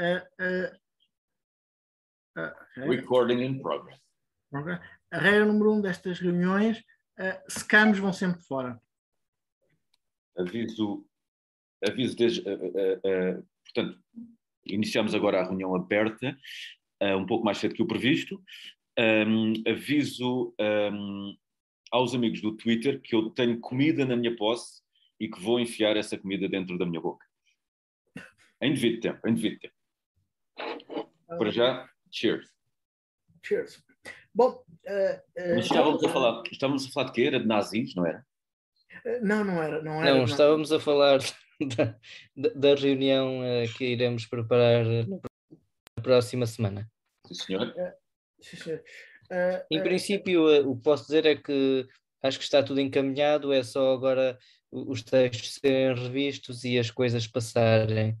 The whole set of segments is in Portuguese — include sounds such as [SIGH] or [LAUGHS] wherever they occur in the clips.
Uh, okay. Recording in progress. A regra número um destas reuniões, uh, scams vão sempre fora. Aviso, aviso desde, portanto, iniciamos agora a reunião aberta, um pouco mais cedo que o previsto. Um, aviso um, aos amigos do Twitter que eu tenho comida na minha posse e que vou enfiar essa comida dentro da minha boca. Em devido tempo, em devido tempo. Para já, cheers. Cheers. Bom, uh, uh, estávamos, a falar, estávamos a falar de quê? Era de nazis, não era? Uh, não, não era. Não, era, não, não. estávamos a falar [LAUGHS] da, da reunião que iremos preparar na próxima semana. Sim, senhor. sim, senhor. em princípio, o que posso dizer é que acho que está tudo encaminhado, é só agora os textos serem revistos e as coisas passarem.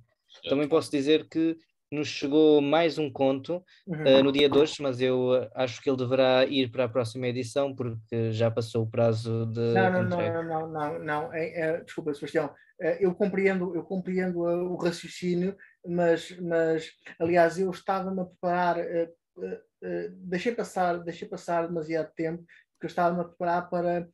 Também posso dizer que nos chegou mais um conto uhum. uh, no dia de hoje, mas eu uh, acho que ele deverá ir para a próxima edição porque já passou o prazo de. Não, não, não, não, não, não, é, é, desculpa, Sebastião. É, eu compreendo, eu compreendo o raciocínio, mas, mas aliás, eu estava-me a preparar, deixei passar, deixei passar demasiado tempo, porque eu estava-me a preparar para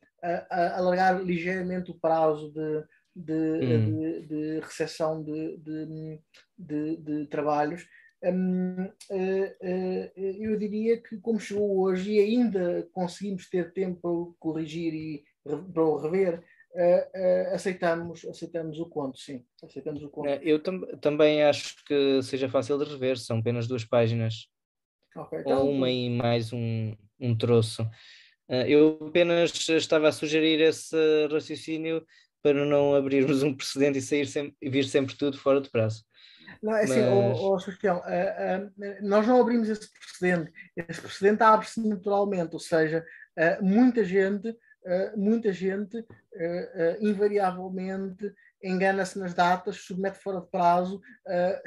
alargar ligeiramente o prazo de de, hum. de, de recepção de, de, de, de trabalhos. Um, uh, uh, eu diria que, como chegou hoje e ainda conseguimos ter tempo para o corrigir e para o rever, uh, aceitamos, aceitamos o conto, sim. Aceitamos o conto. Eu tam também acho que seja fácil de rever, são apenas duas páginas. Okay, então, Ou uma e mais um, um troço. eu apenas estava a sugerir esse raciocínio para não abrirmos um precedente e sair sempre, e vir sempre tudo fora de prazo. Não, é assim, Mas... oh, oh, Sebastião, uh, uh, nós não abrimos esse precedente. Esse precedente abre-se naturalmente, ou seja, uh, muita gente, muita gente invariavelmente engana-se nas datas, submete fora de prazo,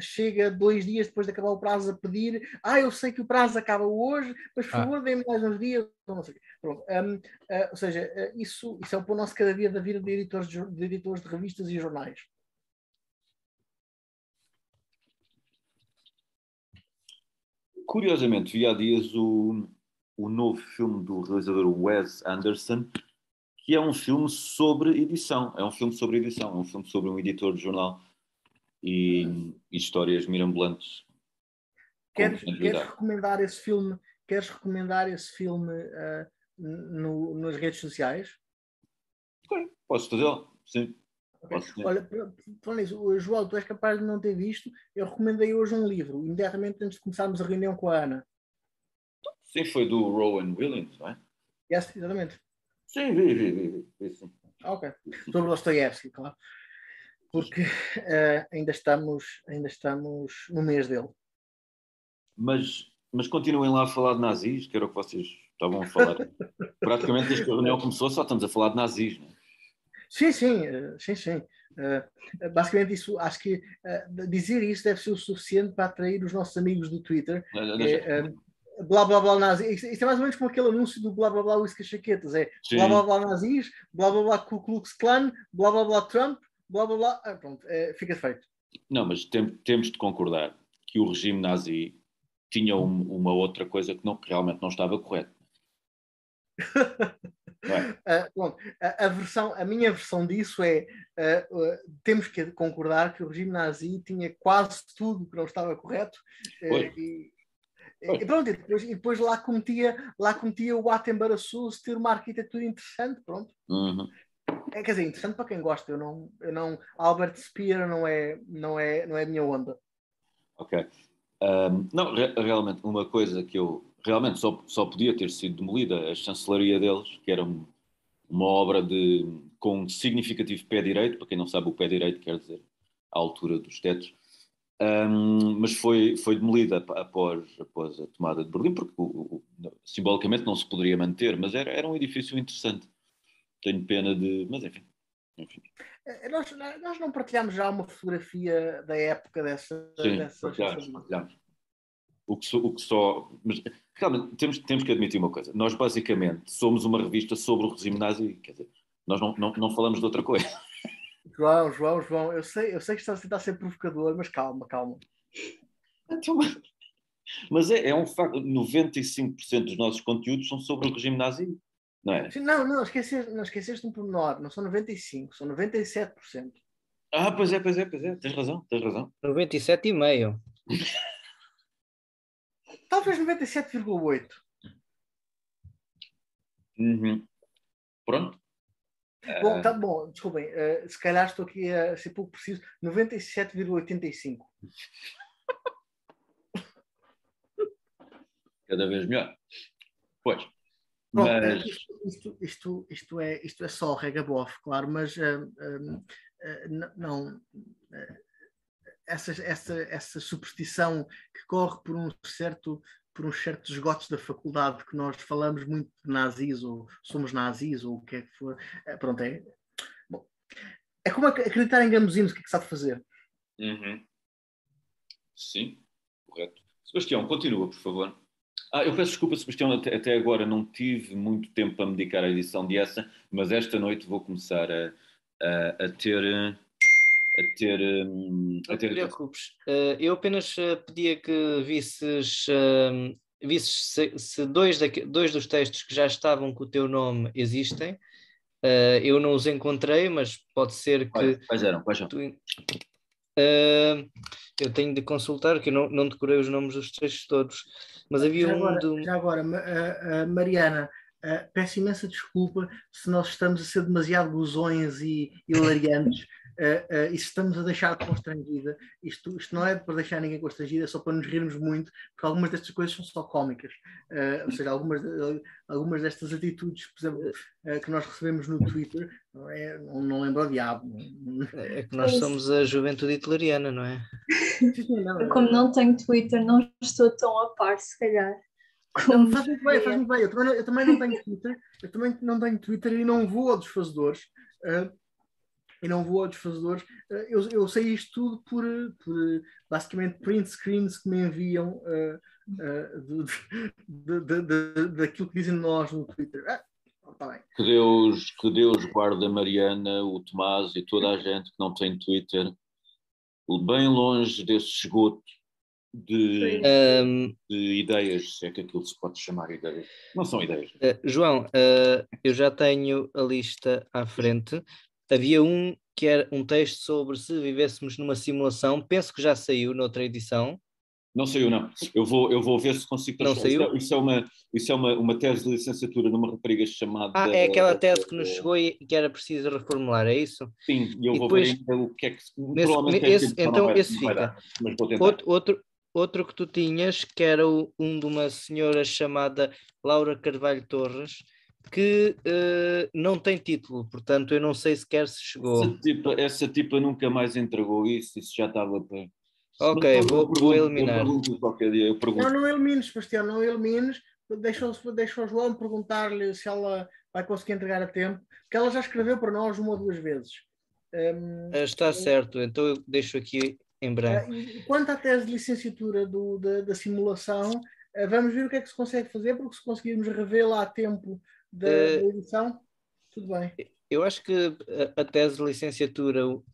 chega dois dias depois de acabar o prazo a pedir, ah, eu sei que o prazo acaba hoje, mas por favor, ah. dê-me mais uns dias. Não sei. Pronto. Um, ou seja, isso, isso é o pão nosso cada dia da vida de editores de, de editores de revistas e jornais. Curiosamente, vi há dias o, o novo filme do realizador Wes Anderson, que é um filme sobre edição. É um filme sobre edição, é um filme sobre um editor de jornal e, e histórias mirambulantes. Queres, queres, recomendar esse filme? Queres recomendar esse filme uh, no, nas redes sociais? Okay, posso fazê-lo, sim. Okay. Olha, falando nisso, João, tu és capaz de não ter visto. Eu recomendei hoje um livro, imediatamente antes de começarmos a reunião com a Ana. Sim, foi do Rowan Williams, não é? Yes, exatamente. Sim, vi, vi, vi. vi sim. Ok. Sobre Dostoiévski, claro. Porque uh, ainda, estamos, ainda estamos no mês dele. Mas, mas continuem lá a falar de nazis, que era o que vocês estavam a falar. [LAUGHS] Praticamente desde que a reunião começou só estamos a falar de nazis, não é? Sim, sim, eh, sim, sim. Uh, basicamente, isso, acho que uh, dizer isso deve ser o suficiente para atrair os nossos amigos do Twitter. É, uh, blá blá blá nazis. Isto, é mais ou menos como aquele anúncio do blá blá blá whisky chaquetas. É sim. blá blá blá nazis, blá blá blá Ku Klux Klan, blá blá blá Trump, blá blá blá. Ah, pronto, fica feito. Não, mas tem, temos de concordar que o regime nazi tinha um, uma outra coisa que, não, que realmente não estava correta. Uh, bom, a, a, versão, a minha versão disso é uh, uh, temos que concordar que o regime nazi tinha quase tudo que não estava correto e, e, pronto, e depois, e depois, lá cometia lá cometia o ato embaraçoso ter uma arquitetura interessante pronto. Uhum. é, quer dizer, interessante para quem gosta eu não, eu não Albert Speer não é, não é, não é a minha onda. Ok. Um, não, re realmente uma coisa que eu realmente só, só podia ter sido demolida a chancelaria deles, que era uma obra de, com significativo pé direito, para quem não sabe o pé direito quer dizer a altura dos tetos, um, mas foi, foi demolida após, após a tomada de Berlim, porque o, o, simbolicamente não se poderia manter, mas era, era um edifício interessante. Tenho pena de. Mas enfim. enfim. Eh, nós, nós não partilhamos já uma fotografia da época dessa. Sim, dessa partilhamos, partilhamos. O que, o que só. Mas realmente temos, temos que admitir uma coisa. Nós basicamente somos uma revista sobre o regime nazi. Quer dizer, nós não, não, não falamos de outra coisa. João, João, João, eu sei, eu sei que está a ser provocador, mas calma, calma. Então, mas é, é um facto, 95% dos nossos conteúdos são sobre o regime nazi, não é? Não, não, esqueceste, não esqueceste um pormenor, não são 95%, são 97%. Ah, pois é, pois é, pois é, tens razão, tens razão. 97,5%. [LAUGHS] Talvez 97,8%. Uhum. Pronto. Bom, tá bom, desculpem, uh, se calhar estou aqui a ser pouco preciso, 97,85. [LAUGHS] Cada vez melhor. Pois. Bom, mas... isto, isto, isto, isto, é, isto é só regabof, claro, mas uh, não. Essa, essa, essa superstição que corre por um certo por uns certos esgotos da faculdade que nós falamos muito de nazis ou somos nazis ou o que é que for. É, pronto, é. Bom, é como acreditar em gamusinos, o que é que sabe fazer? Uhum. Sim, correto. Sebastião, continua, por favor. Ah, eu peço desculpa, Sebastião, até, até, agora não tive muito tempo para me dedicar à edição de essa, mas esta noite vou começar a, a, a ter a ter. Um, a ter... Não te preocupes. Uh, eu apenas uh, pedia que visses, uh, visses se, se dois, daqu- dois dos textos que já estavam com o teu nome existem. eu não os encontrei, mas pode ser que. Quais eram? Quais tu, eu tenho de consultar, que eu não, não decorei os nomes dos textos todos. Mas havia já um. Agora, do... Já agora, Mariana, peço imensa desculpa se nós estamos a ser demasiado gozões e hilariantes. Uh, uh, e se estamos a deixar constrangida, isto, isto não é para deixar ninguém constrangido, é só para nos rirmos muito, porque algumas destas coisas são só cómicas. Uh, ou seja, algumas, algumas destas atitudes, por exemplo, que nós recebemos no Twitter, não, é, não, não lembro o diabo. É que nós somos a juventude hitleriana, não é? [LAUGHS] Como não tenho Twitter, não estou tão a par, se calhar. Não, faz muito bem, faz muito bem. Eu também, não, eu também não tenho Twitter, eu também não tenho Twitter e não vou aos desfazedores. Uh, e não vou aos desfazedores. Eh, eu, eu sei isto tudo por, por basicamente print screens que me enviam uh, uh, de, de, de, daquilo que dizem nós no Twitter. Ah, tá que, Deus, que Deus guarde a Mariana, o Tomás e toda a gente que não tem Twitter bem longe desse esgoto de, um, de, ideias, se é que aquilo se pode chamar ideias. Não são ideias. Uh, João, uh, eu já tenho a lista à frente havia um que era um texto sobre se vivêssemos numa simulação, penso que já saiu noutra edição. Não saiu, não. Eu vou, eu vou ver se consigo. Não saiu? Isso é, isso é, uma, isso é uma, uma tese de licenciatura numa rapariga chamada. Ah, é aquela tese que nos chegou e que era preciso reformular, é isso? Sim, e eu e vou depois, ver o que é que. Nesse, é então, esse fica. Dar. Outro, outro, outro que tu tinhas, que era o, um de uma senhora chamada Laura Carvalho Torres, que uh, não tem título, portanto eu não sei sequer se chegou. Essa tipa, essa tipa nunca mais entregou isso, isso já estava para. Ok, vou, pergunto, vou, eliminar. Dia, não, não elimines, Sebastião, não elimines. Deixa, deixa o João perguntar-lhe se ela vai conseguir entregar a tempo, porque ela já escreveu para nós uma ou duas vezes. Um, ah, Está certo, então eu deixo aqui em branco. Uh, quanto à tese de licenciatura do, da, da simulação, vamos ver o que é que se consegue fazer, porque se conseguirmos revê-la a tempo da, uh, edição, tudo bem. Eu acho que a, a tese de licenciatura, o,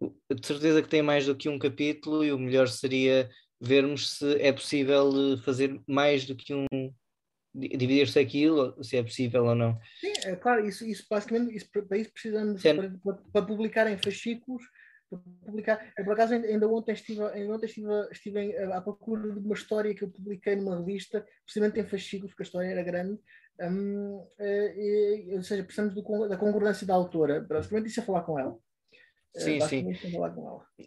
o, de certeza que tem mais do que um capítulo e o melhor seria vermos se é possível eh, fazer mais do que um dividir-se aquilo, se é possível ou não. Sim, é claro, isso, isso basicamente, isso, para isso precisamos, para, para, para, publicar em fascículos, publicar, eu, por acaso ainda ontem estive, ainda ontem estive, estive à procura de uma história que eu publiquei numa revista, precisamente em fascículos, porque a história era grande, um, e, ou seja, precisamos do, da concordância da autora. Basicamente, isso é falar com ela. Sim, sim.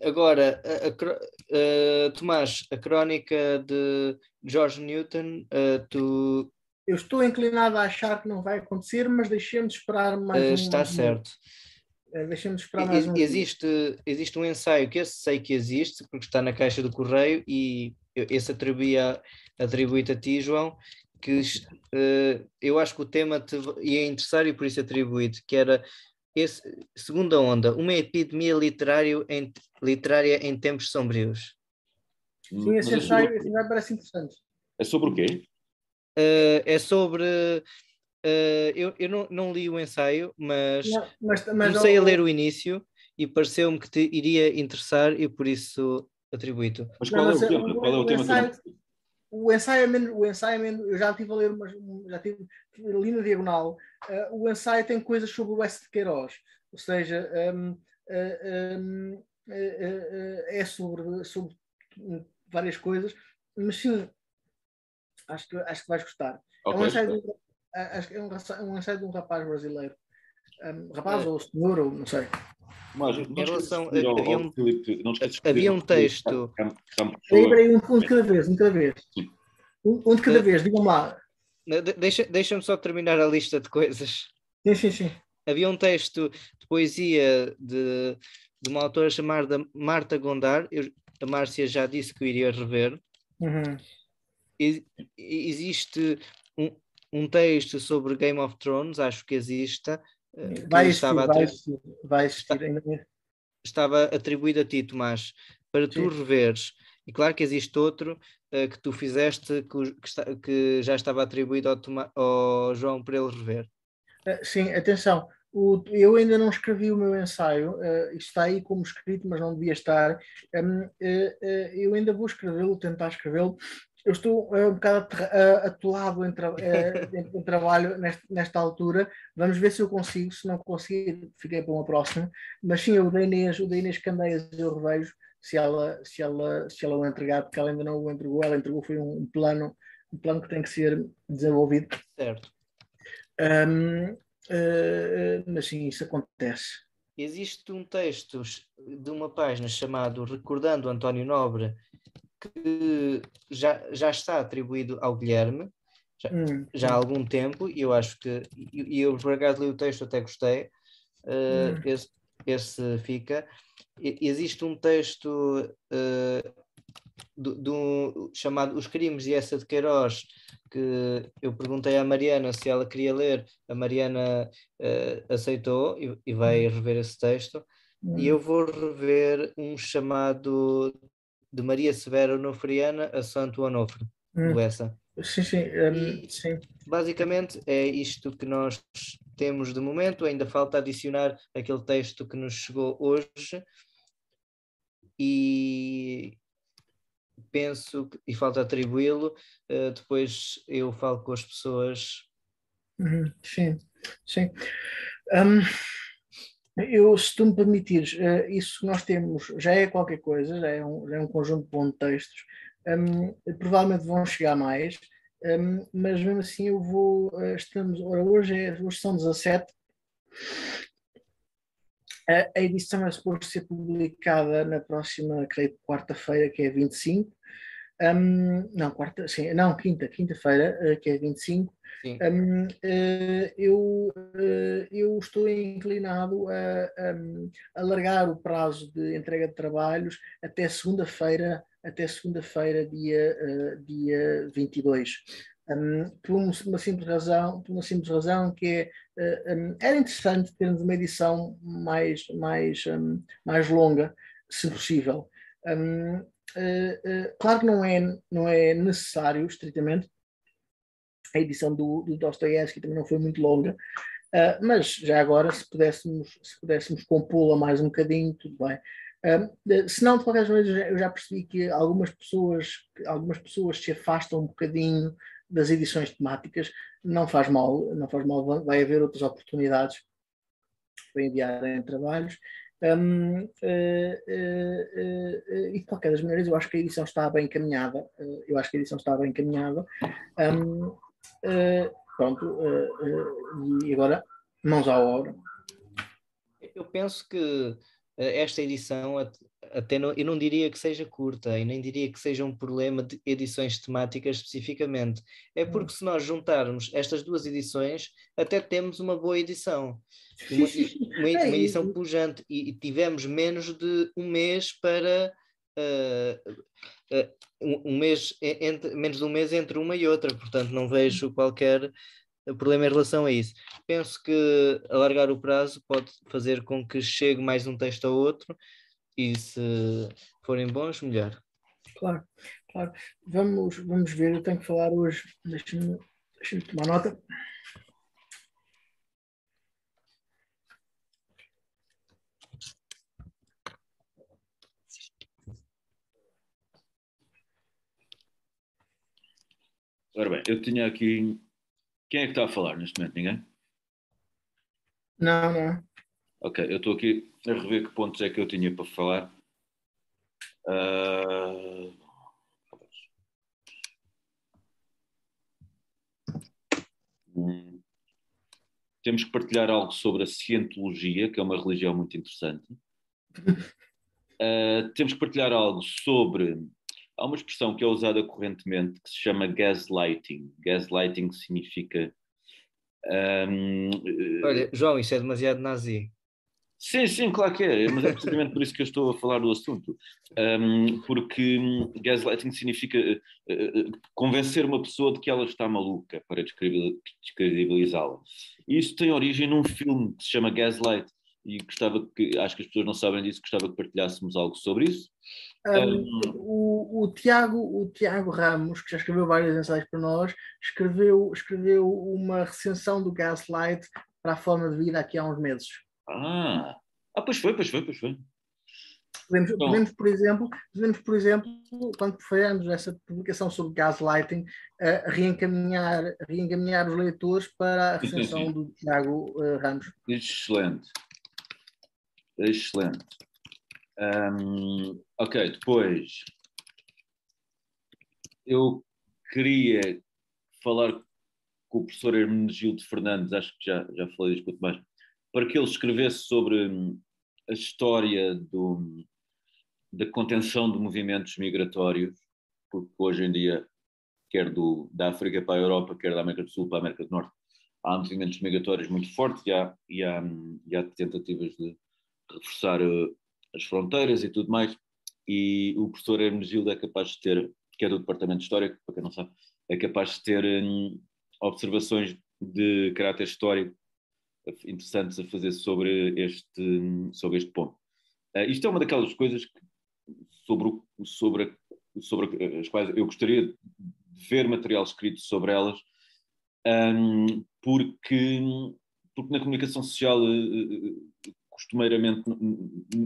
Agora, a, a, a, Tomás, a crónica de George Newton, tu. Eu estou inclinado a achar que não vai acontecer, mas deixemos esperar mais uh, um Está certo. Deixemos esperar mais um existe, existe um ensaio que esse sei que existe, porque está na caixa do correio, e esse atribui-te atribui a ti, João, que uh, eu acho que o tema te ia interessar e por isso atribuído, que era esse, segunda onda, uma epidemia literário em, literária em tempos sombrios. Sim, esse ensaio, esse ensaio parece interessante. É sobre o quê? Uh, é sobre. Uh, eu eu não, não li o ensaio, mas, não, mas, mas comecei a ler o início e pareceu-me que te iria interessar e por isso atribuído. Mas qual Não, é o tema? Qual é o o tema ensaio- não- O ensaio, é menos- o ensaio, é menos- eu já estive a ler, já tive ali na diagonal. eh, o ensaio tem coisas sobre o S de Queiroz, ou seja, eh, eh, eh, é sobre, sobre várias coisas, mas sim, acho que, acho que vais gostar. É um ensaio de, um- que é um, um ensaio de um rapaz brasileiro. Um, rapaz É. ou senhor, ou não sei. Mas, Em relação- ao- havia um- Filipe- havia um texto- é- é Peraí, um, um de cada vez, um de cada vez. Um, um de cada Eh, vez, digam lá. De- Deixa, deixa-me só terminar a lista de coisas. Sim, sim, sim. Havia um texto de poesia de, de uma autora chamada Marta Gondar. Eu- a Márcia já disse que eu iria rever. Uhum. E- e- existe um, um texto sobre Game of Thrones, acho que exista. Vai existir, estava, vai existir, vai existir. ainda- estava atribuído a ti, Tomás, para tu Sim. reveres. E claro que existe outro eh, que tu fizeste que, que está- que já estava atribuído ao, Toma- ao João para ele rever. Eh, Sim, atenção. O- eu ainda não escrevi o meu ensaio, isto está aí como escrito, mas não devia estar. Eh, eh, eu ainda vou escrevê-lo, tentar escrevê-lo. Eu estou eh, um bocado eh, atolado em, tra- eh, em- trabalho neste- nesta altura. Vamos ver se eu consigo. Se não conseguir, fiquei para uma próxima. Mas sim, o da Inês, o da Inês Candeias eu revejo se ela, se, ela, se ela o entregar, porque ela ainda não o entregou. Ela entregou foi um, um plano, um plano que tem que ser desenvolvido. Certo. Hum, eh, mas sim, isso acontece. Existe um texto de uma página chamado Recordando António Nobre que já, já está atribuído ao Guilherme Hum, já há algum tempo e eu acho que e e eu por acaso li o texto até gostei uh, Hum. esse, esse fica. E- existe um texto uh, do, do- chamado Os Crimes de Essa de Queiroz que eu perguntei à Mariana se ela queria ler a Mariana uh, aceitou e, e vai rever esse texto. Hum, e eu vou rever um chamado de Maria Severa Onofriana a Santo Onofre hum. Sim, sim, hum, sim. Basicamente é isto que nós temos de momento, ainda falta adicionar aquele texto que nos chegou hoje e penso que, e falta atribuí-lo, eh, depois eu falo com as pessoas. Uhum, sim, sim. Hum, eu, se tu me permitires, eh, isso que nós temos já é qualquer coisa, já é um, já é um conjunto de bons textos. Hum, provavelmente vão chegar mais, hum, mas mesmo assim eu vou. eh, estamos, ora, hoje, é, hoje são 17. A, a edição é suposto ser publicada na próxima, creio, quarta-feira, que é 25. Hum, não, quarta, sim, não, quinta, quinta-feira, eh, que é 25. Sim. Hum, eh, eu, eh, eu estou inclinado a, um, alargar o prazo de entrega de trabalhos até segunda-feira, até segunda-feira, dia, dia 22. Um, por um- uma simples razão, por uma simples razão que é, um, era interessante termos uma edição mais, mais, um, mais longa, se possível. Um, eh, eh, claro que não é, não é necessário, estritamente, a edição do, do Dostoiévski também não foi muito longa, ah, mas já agora, se pudéssemos, se pudéssemos compô-la mais um bocadinho, tudo bem. Ah, se não, de qualquer maneira, eu já, percebi que algumas pessoas, algumas pessoas se afastam um bocadinho das edições temáticas, não faz mal, não faz mal, vai haver outras oportunidades para enviarem trabalhos. Um, eh, eh, eh, e de qualquer das maneiras, eu acho que a edição está bem encaminhada. eh, eu acho que a edição está bem encaminhada. Um, eh, pronto, eh, e agora mãos à obra. Eu penso que esta edição at- até não, eu não diria que seja curta e nem diria que seja um problema de edições temáticas especificamente. É porque se nós juntarmos estas duas edições, até temos uma boa edição. Uma, uma, É, uma e- edição pujante e, e tivemos menos de um mês para eh, eh, um, mês entre, menos de um mês entre uma e outra, portanto não vejo qualquer o problema em relação a isso. Penso que alargar o prazo pode fazer com que chegue mais um texto a outro e se forem bons, melhor. Claro, claro. Vamos, vamos ver, eu tenho que falar hoje. Deixa-me deixa tomar nota. Ora bem, eu tinha aqui quem é que está a falar neste momento? Ninguém? Não, não. Ok, eu estou aqui a rever que pontos é que eu tinha para falar. Uh... Hum. Temos que partilhar algo sobre a cientologia, que é uma religião muito interessante. Uh, [LAUGHS] temos que partilhar algo sobre. Há uma expressão que é usada correntemente que se chama gaslighting. Gaslighting significa. Um, Olha, João, isso é demasiado nazi. Sim, sim, claro que é, mas é precisamente por isso que eu estou a falar do assunto. Um, porque gaslighting significa uh, uh, convencer uma pessoa de que ela está maluca para descredibilizá-la. Isso tem origem num filme que se chama Gaslight. E gostava que, acho que as pessoas não sabem disso, gostava que partilhássemos algo sobre isso. Um, o, o, Tiago, o Tiago Ramos, que já escreveu vários ensaios para nós, escreveu, escreveu uma recensão do Gaslight para a forma de vida aqui há uns meses. Ah, ah pois foi, pois foi, pois foi. Podemos, então, podemos, por exemplo, podemos, por exemplo, quando fizemos essa publicação sobre gaslighting, uh, reencaminhar, reencaminhar os leitores para a recensão do Tiago uh, Ramos. Excelente. Excelente. Um, ok, depois eu queria falar com o professor Hermenegildo Fernandes, acho que já, já falei disso muito mais, para que ele escrevesse sobre hum, a história do, da contenção de movimentos migratórios, porque hoje em dia, quer do, da África para a Europa, quer da América do Sul para a América do Norte, há movimentos migratórios muito fortes e há, e há, e há tentativas de reforçar uh, as fronteiras e tudo mais. E o professor Hermenegildo é capaz de ter, que é do Departamento de História, para quem não sabe, é capaz de ter um, observações de caráter histórico interessantes a fazer sobre este, sobre este ponto. Uh, isto é uma daquelas coisas que, sobre, sobre, sobre as quais eu gostaria de ver material escrito sobre elas, um, porque, porque na comunicação social uh, costumeiramente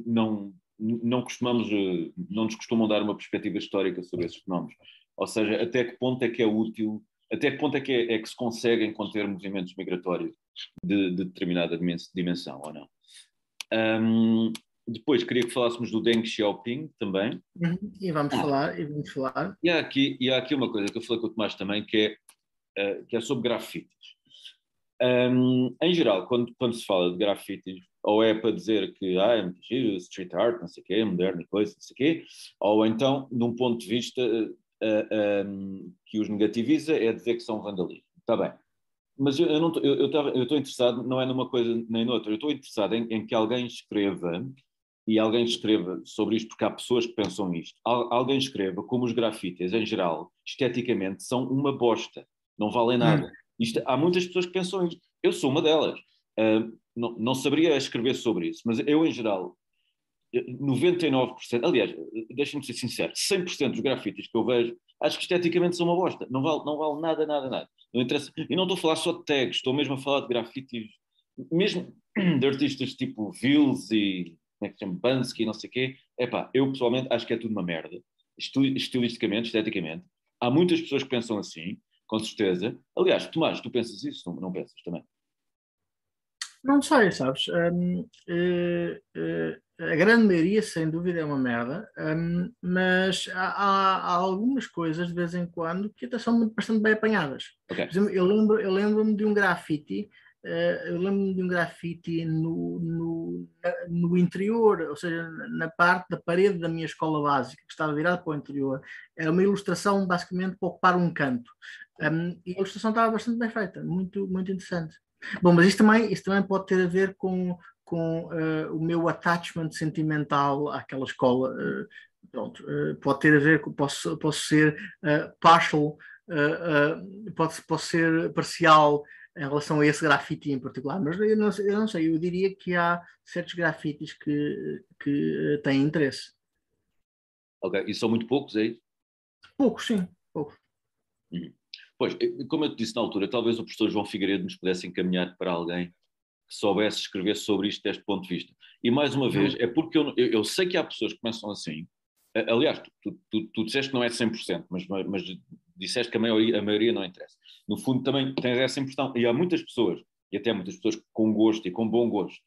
não, não costumamos, não nos costumam dar uma perspectiva histórica sobre esses fenómenos. Ou seja, até que ponto é que é útil, até que ponto é que, é, é que se conseguem conter movimentos migratórios de, de determinada dimensão ou não. Um, depois queria que falássemos do Deng Xiaoping também. Uhum, e vamos ah. falar, e vamos falar. E há, aqui, e há aqui uma coisa que eu falei com o Tomás também, que é, uh, que é sobre grafites. Um, em geral, quando, quando se fala de grafites, ou é para dizer que ah, é muito giro, street art, não sei o quê, moderno e coisa, não sei o quê, ou então, num ponto de vista uh, uh, um, que os negativiza, é dizer que são vandalismo. Está bem. Mas eu, eu não eu, eu estou interessado, não é numa coisa nem noutra, eu estou interessado em, em, que alguém escreva, e alguém escreva sobre isto, porque há pessoas que pensam isto, alguém escreva como os grafites, em geral, esteticamente, são uma bosta, não valem nada. Isto, há muitas pessoas que pensam isto. Eu sou uma delas. Uh, não, não saberia escrever sobre isso, mas eu, em geral, 99%, aliás, deixem-me ser sincero, 100% dos grafites que eu vejo, acho que esteticamente são uma bosta. Não vale, não vale nada, nada, nada. Não interessa. E não estou a falar só de tags, estou mesmo a falar de grafites, mesmo [CLEARS THROAT] de artistas tipo Vils e como é que se chama, Bansky, não sei o quê. Epá, eu pessoalmente acho que é tudo uma merda, estilisticamente, esteticamente. Há muitas pessoas que pensam assim, com certeza. Aliás, Tomás, tu pensas isso? Não, não pensas também? Não sei, sabes? Um, uh, uh, a grande maioria, sem dúvida, é uma merda, um, mas há, há, há, algumas coisas de vez em quando que até são bastante bem apanhadas. Okay. Por exemplo, eu lembro-me eu lembro de um grafite, uh, eu lembro-me de um grafite no, no, no interior, ou seja, na parte da parede da minha escola básica, que estava virada para o interior. Era uma ilustração basicamente para ocupar um canto. Um, e a ilustração estava bastante bem feita, muito, muito interessante. Bom, mas isto também, isto também pode ter a ver com, com uh, o meu attachment sentimental àquela escola. Uh, pronto, uh, pode ter a ver com, posso, posso ser partial, pode, posso ser parcial em relação a esse grafite em particular, mas eu não, eu não sei, eu diria que há certos grafites que, que têm interesse. Ok, e são muito poucos aí? Poucos, sim, poucos. Uhum. Pois, como eu te disse na altura, talvez o professor João Figueiredo nos pudesse encaminhar para alguém que soubesse escrever sobre isto deste ponto de vista. E mais uma vez, é porque eu, eu, eu sei que há pessoas que pensam assim. Aliás, tu, tu, tu, disseste que não é 100%, mas, mas disseste que a maioria, a maioria não interessa. No fundo, também tens essa impressão. E há muitas pessoas, e até muitas pessoas com gosto e com bom gosto,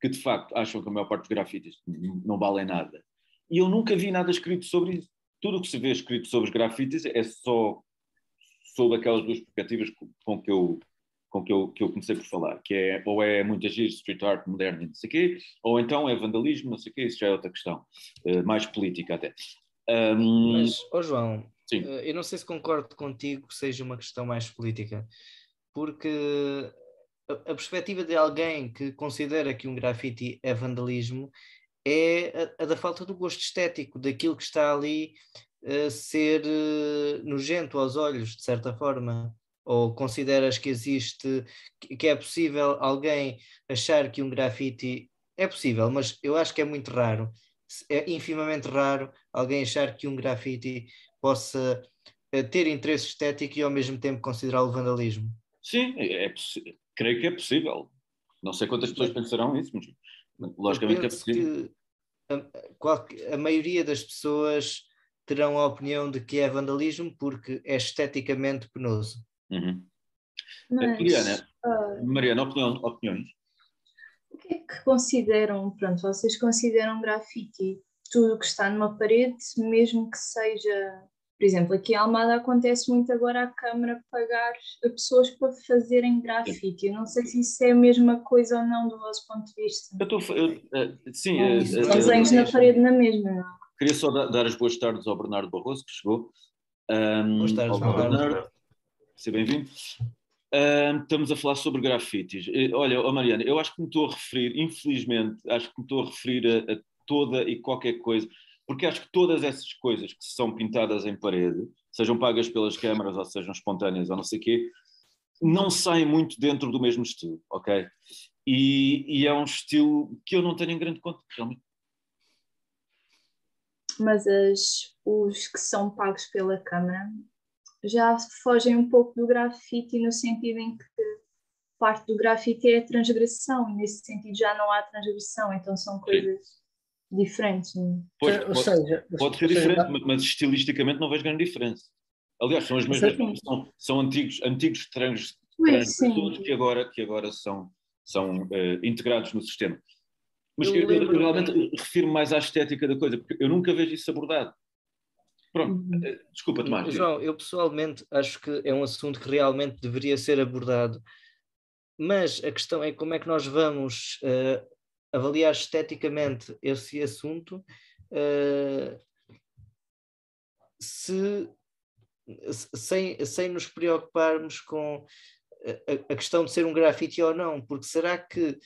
que de facto acham que a maior parte dos grafites não valem nada. E eu nunca vi nada escrito sobre isso. Tudo o que se vê escrito sobre os grafites é só sob aquelas duas perspectivas com que eu com que eu, que eu comecei por falar, que é ou é muito agir street art moderno e não sei o quê, ou então é vandalismo, não sei o quê, isso já é outra questão, uh, mais política até. Um... Mas, oh João, Sim. Uh, eu não sei se concordo contigo que seja uma questão mais política, porque a, a perspectiva de alguém que considera que um grafite é vandalismo é a, a da falta do gosto estético, daquilo que está ali ser uh, nojento aos olhos, de certa forma. Ou consideras que existe, que é possível alguém achar que um grafite é possível, mas eu acho que é muito raro, é infimamente raro alguém achar que um grafite possa eh, ter interesse estético e ao mesmo tempo considerá-lo vandalismo. Sim, é, é creio que é possível. Não sei quantas pessoas pensarão isso, mas logicamente é possível. A, a, maioria das pessoas terão a opinião de que é vandalismo porque é esteticamente penoso. Uhum. Mas, Mariana, uh, Mariana opinião, opiniões? O que é que consideram, pronto, vocês consideram grafite tudo que está numa parede, mesmo que seja, por exemplo, aqui em Almada acontece muito agora a Câmara pagar a pessoas para fazerem grafite. Eu não sei se isso é a mesma coisa ou não do vosso ponto de vista. Eu estou, eu, uh, sim, uh, uh, desenhos na parede na mesma, não? Queria só dar, as boas tardes ao Bernardo Barroso, que chegou. Um, boas tardes, Bernardo seja bem-vindo. Uh, estamos a falar sobre grafites. Uh, olha, oh Mariana, eu acho que me estou a referir, infelizmente, acho que me estou a referir a, a, toda e qualquer coisa, porque acho que todas essas coisas que são pintadas em parede, sejam pagas pelas câmaras ou sejam espontâneas ou não sei o quê, não saem muito dentro do mesmo estilo, ok? E, e é um estilo que eu não tenho em grande conta, realmente. Mas as, os que são pagos pela Câmara já fogem um pouco do grafite no sentido em que parte do grafite é a transgressão e nesse sentido já não há transgressão, então são coisas Sim. diferentes. É? Pois, ou pode, seja, pode ser diferente, seja, mas estilisticamente não vejo grande diferença. Aliás, são as mesmas, são, são antigos, antigos trans, transgressores que agora, que agora são, são uh, integrados no sistema. Mas eu, eu, eu realmente refiro mais à estética da coisa, porque eu nunca vejo isso abordado. Pronto, uhum. eh, desculpa, Tomás. João, eu pessoalmente acho que é um assunto que realmente deveria ser abordado, mas a questão é como é que nós vamos uh, avaliar esteticamente esse assunto uh, se, sem, sem nos preocuparmos com a, a questão de ser um grafite ou não, porque será que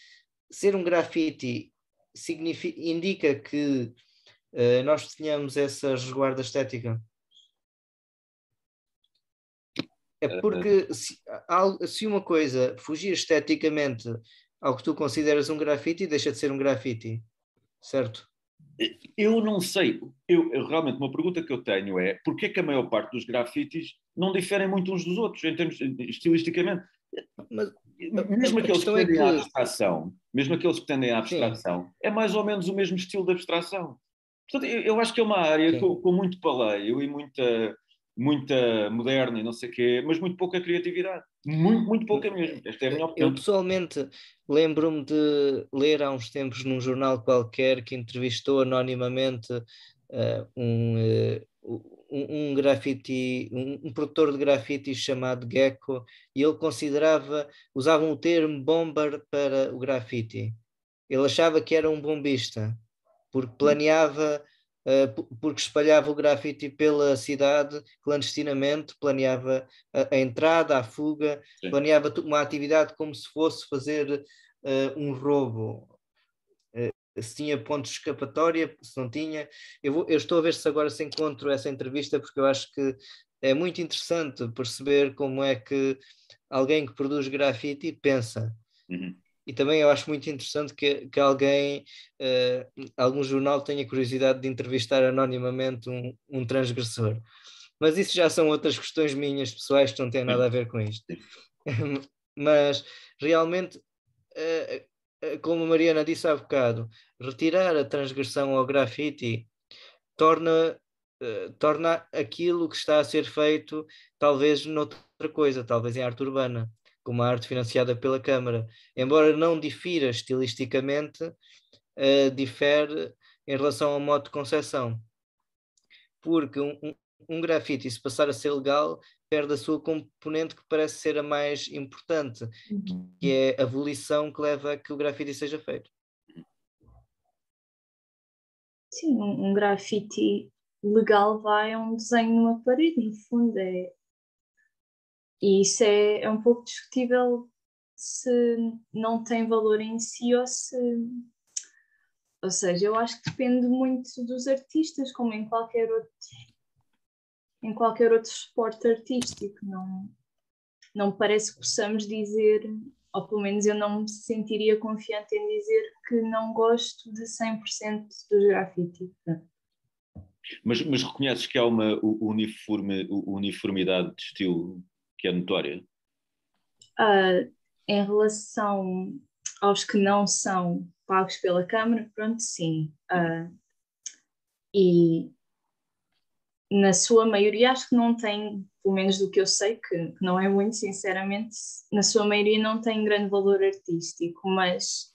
ser um grafite significa, indica que uh, nós tenhamos essa resguarda estética? É eh, porque se, se uma coisa fugir esteticamente ao que tu consideras um grafite, deixa de ser um grafite, certo? Eu não sei. Eu, eu, realmente, uma pergunta que eu tenho é porquê que a maior parte dos grafites não diferem muito uns dos outros, em termos estilisticamente? Mas, mesmo aqueles que tendem é que... à abstração, mesmo aqueles que tendem à abstração, Sim. é mais ou menos o mesmo estilo de abstração. Portanto, eu, eu, acho que é uma área com, com, muito paleio e muita, muita moderna e não sei o quê, mas muito pouca criatividade. Muito, muito pouca mesmo. Esta é a minha opinião. Eu pessoalmente lembro-me de ler há uns tempos num jornal qualquer que entrevistou anonimamente uh, um, uh, um, um grafite, um, um, produtor de grafite chamado Gecko, e ele considerava, usava um termo bomber para o grafite. Ele achava que era um bombista porque planeava, uh, porque espalhava o grafite pela cidade clandestinamente, planeava a, a entrada, a fuga, Sim. planeava uma atividade como se fosse fazer uh, um roubo. Se tinha pontos de escapatória, se não tinha. Eu, vou, eu estou a ver se agora se encontro essa entrevista, porque eu acho que é muito interessante perceber como é que alguém que produz grafite pensa. Uhum e também eu acho muito interessante que, que alguém, uh, algum jornal tenha curiosidade de entrevistar anonimamente um, um transgressor. Mas isso já são outras questões minhas pessoais que não têm nada a ver com isto. [LAUGHS] Mas realmente, uh, como a Mariana disse há bocado, retirar a transgressão ao grafite torna uh, torna aquilo que está a ser feito talvez noutra coisa, talvez em arte urbana, como a arte financiada pela Câmara. Embora não difira estilisticamente, uh, difere em relação ao modo de concepção. Porque um, um grafite, se passar a ser legal, perde a sua componente que parece ser a mais importante, uhum. que é a volição que leva a que o grafite seja feito. Sim, um, um grafite legal vai a um desenho numa parede, no fundo. É... E isso é, é um pouco discutível se não tem valor em si ou se. Ou seja, eu acho que depende muito dos artistas, como em qualquer outro em qualquer outro esporte artístico. Não, não parece que possamos dizer, ou pelo menos eu não me sentiria confiante em dizer que não gosto de 100% dos grafites. Mas, mas reconheces que há uma uniforme, uniformidade de estilo que é notória? Uh, em relação aos que não são pagos pela Câmara, pronto, sim. Uh, e na sua maioria, acho que não tem, pelo menos do que eu sei, que, que não é muito, sinceramente, na sua maioria não tem grande valor artístico, mas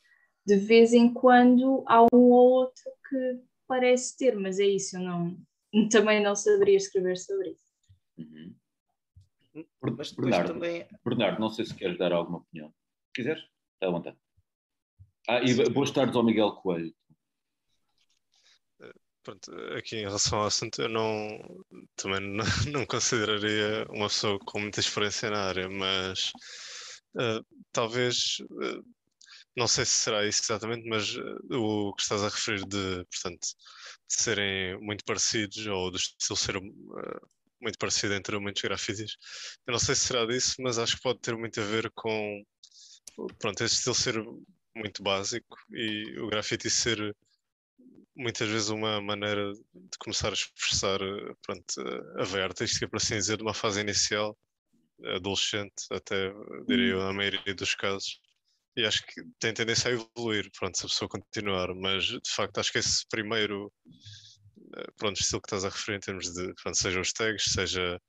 de vez em quando há um ou outro que parece ter, mas é isso, eu não, [LAUGHS] também não saberia escrever sobre isso. Uhum. Mas Bernardo, também... Bernardo, não sei se queres dar alguma opinião. Se quiseres, está à vontade. Ah, e boas tardes ao Miguel Coelho. Pronto, aqui em relação ao assunto, eu não também não, [LAUGHS] não consideraria uma pessoa com muita experiência na área, mas uh, talvez uh, não sei se será isso exatamente, mas uh, o que estás a referir de, portanto, de serem muito parecidos ou do estilo ser muito parecido entre muitos grafites, eu não sei se será disso, mas acho que pode ter muito a ver com pronto, esse estilo ser muito básico e o grafite ser muitas vezes uma maneira de começar a expressar pronto, a veia artística, por assim dizer, de uma fase inicial, adolescente, até diria eu, na maioria dos casos. E acho que tem tendência a evoluir, pronto, se a pessoa continuar, mas de facto acho que esse primeiro eh, pronto, estilo que estás a referir em termos de, pronto, sejam os tags, seja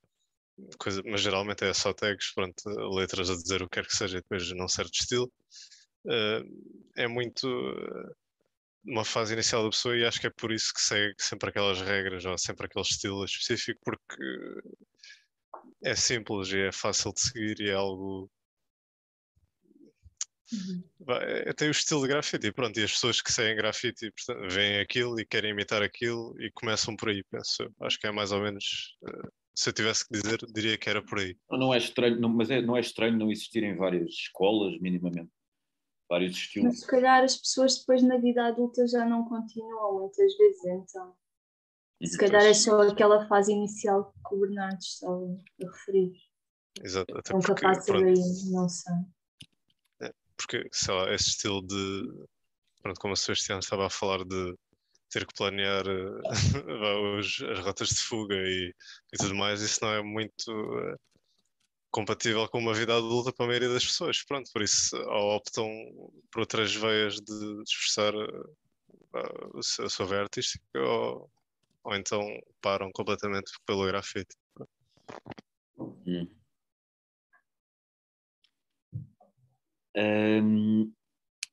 coisa, mas geralmente é só tags, pronto, letras a dizer o que quer que seja depois num certo estilo, eh, é muito uma fase inicial da pessoa e acho que é por isso que segue sempre aquelas regras ou sempre aquele estilo específico, porque é simples e é fácil de seguir e é algo. Uhum. É, tem o estilo de grafite, pronto, e as pessoas que seguem grafite portanto, veem aquilo e querem imitar aquilo e começam por aí, penso. Acho que é mais ou menos. Uh, se eu tivesse que dizer, diria que era por aí. Não é estranho, não, mas é, não é estranho não existirem várias escolas, minimamente vários estilos. Mas se calhar as pessoas depois na vida adulta já não continuam muitas vezes, então. Se calhar é só aquela fase inicial que o Bernardo estava a referir. Exato, até Nunca porque, passa daí, não sei. É, porque, sei lá, esse estilo de. Pronto, como a Sebastião estava a falar de ter que planear [LAUGHS] os, as rotas de fuga e, e, tudo mais, isso não é muito uh, compatível com uma vida adulta para a maioria das pessoas. Pronto, por isso ou optam por outras veias de expressar a sua veia artística ou, ou então param completamente pelo grafite. Hum. Um...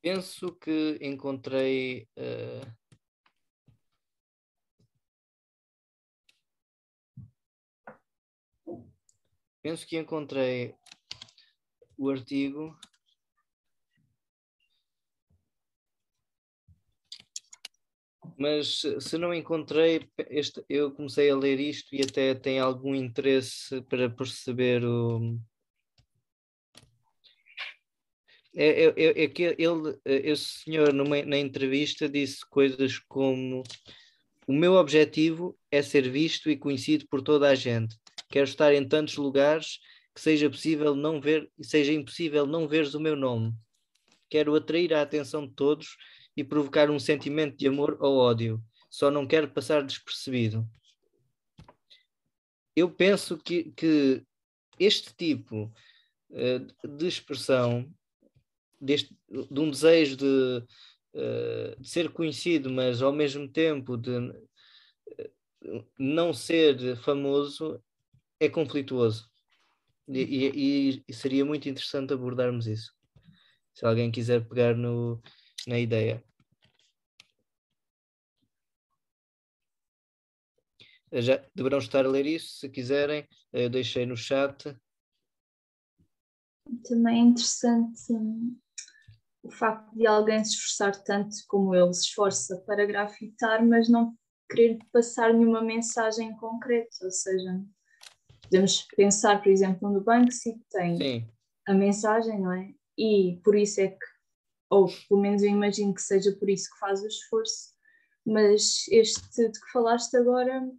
Penso que encontrei uh, penso que encontrei o artigo. Mas se não encontrei, este, eu comecei a ler isto e até tem algum interesse para perceber o. É, é, é, é que ele, esse senhor, numa, na entrevista, disse coisas como: O meu objetivo é ser visto e conhecido por toda a gente Quero estar em tantos lugares que seja possível não ver, seja impossível não veres o meu nome. Quero atrair a atenção de todos e provocar um sentimento de amor ou ódio. Só não quero passar despercebido. Eu penso que, que este tipo uh, de expressão, deste, de um desejo de, uh, de, ser conhecido, mas ao mesmo tempo de, não ser famoso é conflituoso. E, e, e, seria muito interessante abordarmos isso. Se alguém quiser pegar no, na ideia. Já deverão estar a ler isso, se quiserem. Eu deixei no chat. Também é interessante hum, o facto de alguém se esforçar tanto como ele se esforça para grafitar, mas não querer passar nenhuma mensagem concreta. Ou seja, podemos pensar, por exemplo, no Banksy que tem Sim. a mensagem, não é? E por isso é que, ou pelo menos eu imagino que seja por isso que faz o esforço, mas este de que falaste agora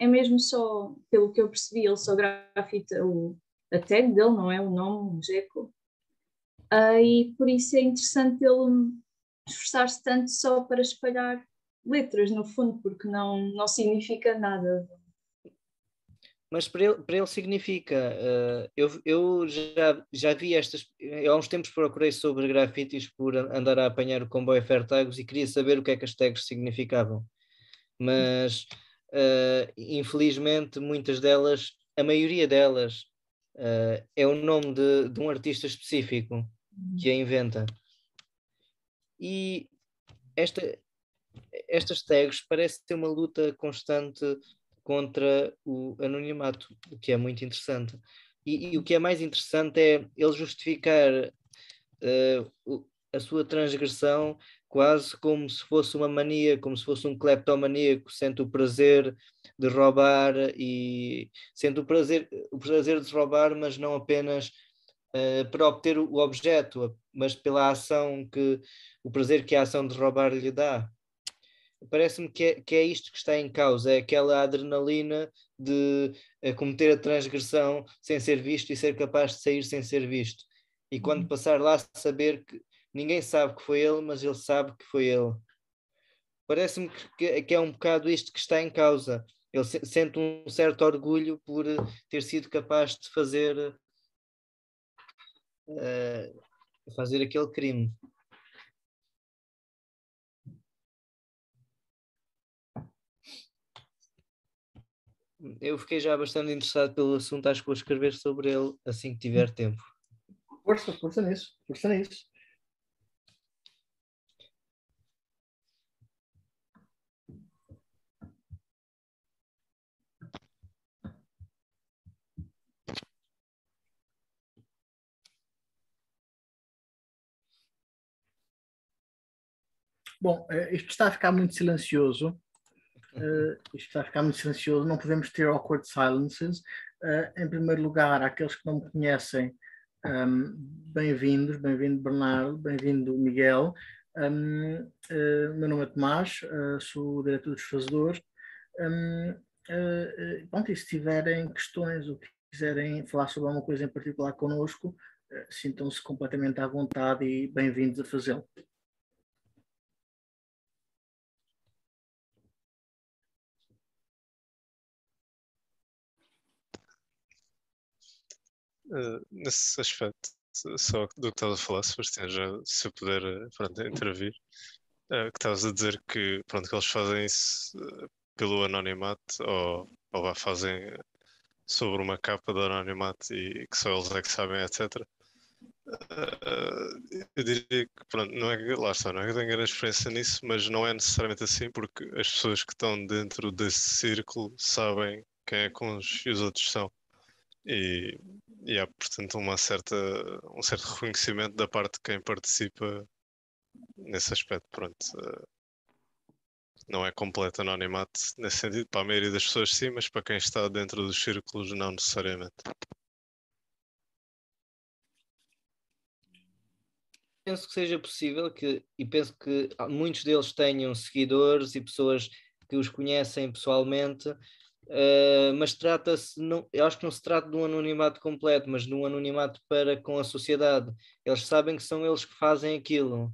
é mesmo só, pelo que eu percebi, ele só grafita o, a tag dele, não é? O nome, o Jekyll. Uh, e por isso é interessante ele esforçar-se tanto só para espalhar letras, no fundo, porque não, não significa nada. Mas para ele, para ele significa. Uh, eu eu já, já vi estas. Há uns tempos procurei sobre grafites por andar a apanhar o comboio Fairtagos e queria saber o que é que as tags significavam. Mas uh, infelizmente muitas delas, a maioria delas, uh, é o nome de, de um artista específico que a inventa. E esta, estas tags parece ter uma luta constante contra o anonimato, o que é muito interessante. E, e o que é mais interessante é ele justificar uh, a sua transgressão quase como se fosse uma mania, como se fosse um cleptomaníaco, sente o prazer de roubar e sente o prazer, o prazer de roubar, mas não apenas uh, para obter o objeto, mas pela ação que o prazer que a ação de roubar lhe dá. Parece-me que é, que é isto que está em causa, é aquela adrenalina de uh, cometer a transgressão sem ser visto e ser capaz de sair sem ser visto. E quando uhum. passar lá, saber que ninguém sabe que foi ele, mas ele sabe que foi ele. Parece-me que, que é um bocado isto que está em causa. Ele se, sente um certo orgulho por eh, ter sido capaz de fazer uh, fazer aquele crime. Eu fiquei já bastante interessado pelo assunto, acho que vou escrever sobre ele assim que tiver tempo. Força, força nisso, força nisso. Bom, eh, isto está a ficar muito silencioso. Uh, isto a ficar muito silencioso. Não podemos ter awkward silences. Uh, em primeiro lugar, aqueles que não me conhecem, um, ehm, bem-vindos. Bem-vindo, Bernardo. Bem-vindo, Miguel. Um, ehm, uh, meu nome é Tomás, sou o diretor dos fazedores. Um, ehm, bom, e se tiverem questões ou quiserem falar sobre alguma coisa em particular connosco, sintam-se completamente à vontade e bem-vindos a fazê-lo. Uh, nesse aspecto, só do que estavas a falar, Sebastião, já se eu puder eh, pronto, intervir, uh, que estavas a dizer que, pronto, que eles fazem isso pelo anonimato ou, ou fazem sobre uma capa de anonimato e que só eles é que sabem, etc. Uh, eu diria que, pronto, não é que, lá está, não é que tenho grande experiência nisso, mas não é necessariamente assim, porque as pessoas que estão dentro desse círculo sabem quem é que uns e os outros são. E, e há, portanto, uma certa, um certo reconhecimento da parte de quem participa nesse aspecto. Pronto, uh, não é completo anonimato nesse sentido. Para a maioria das pessoas, sim, mas para quem está dentro dos círculos, não necessariamente. Penso que seja possível que, e penso que muitos deles tenham seguidores e pessoas que os conhecem pessoalmente Uh, mas trata-se, eu acho que não se trata de um anonimato completo, mas de um anonimato para com a sociedade. Eles sabem que são eles que fazem aquilo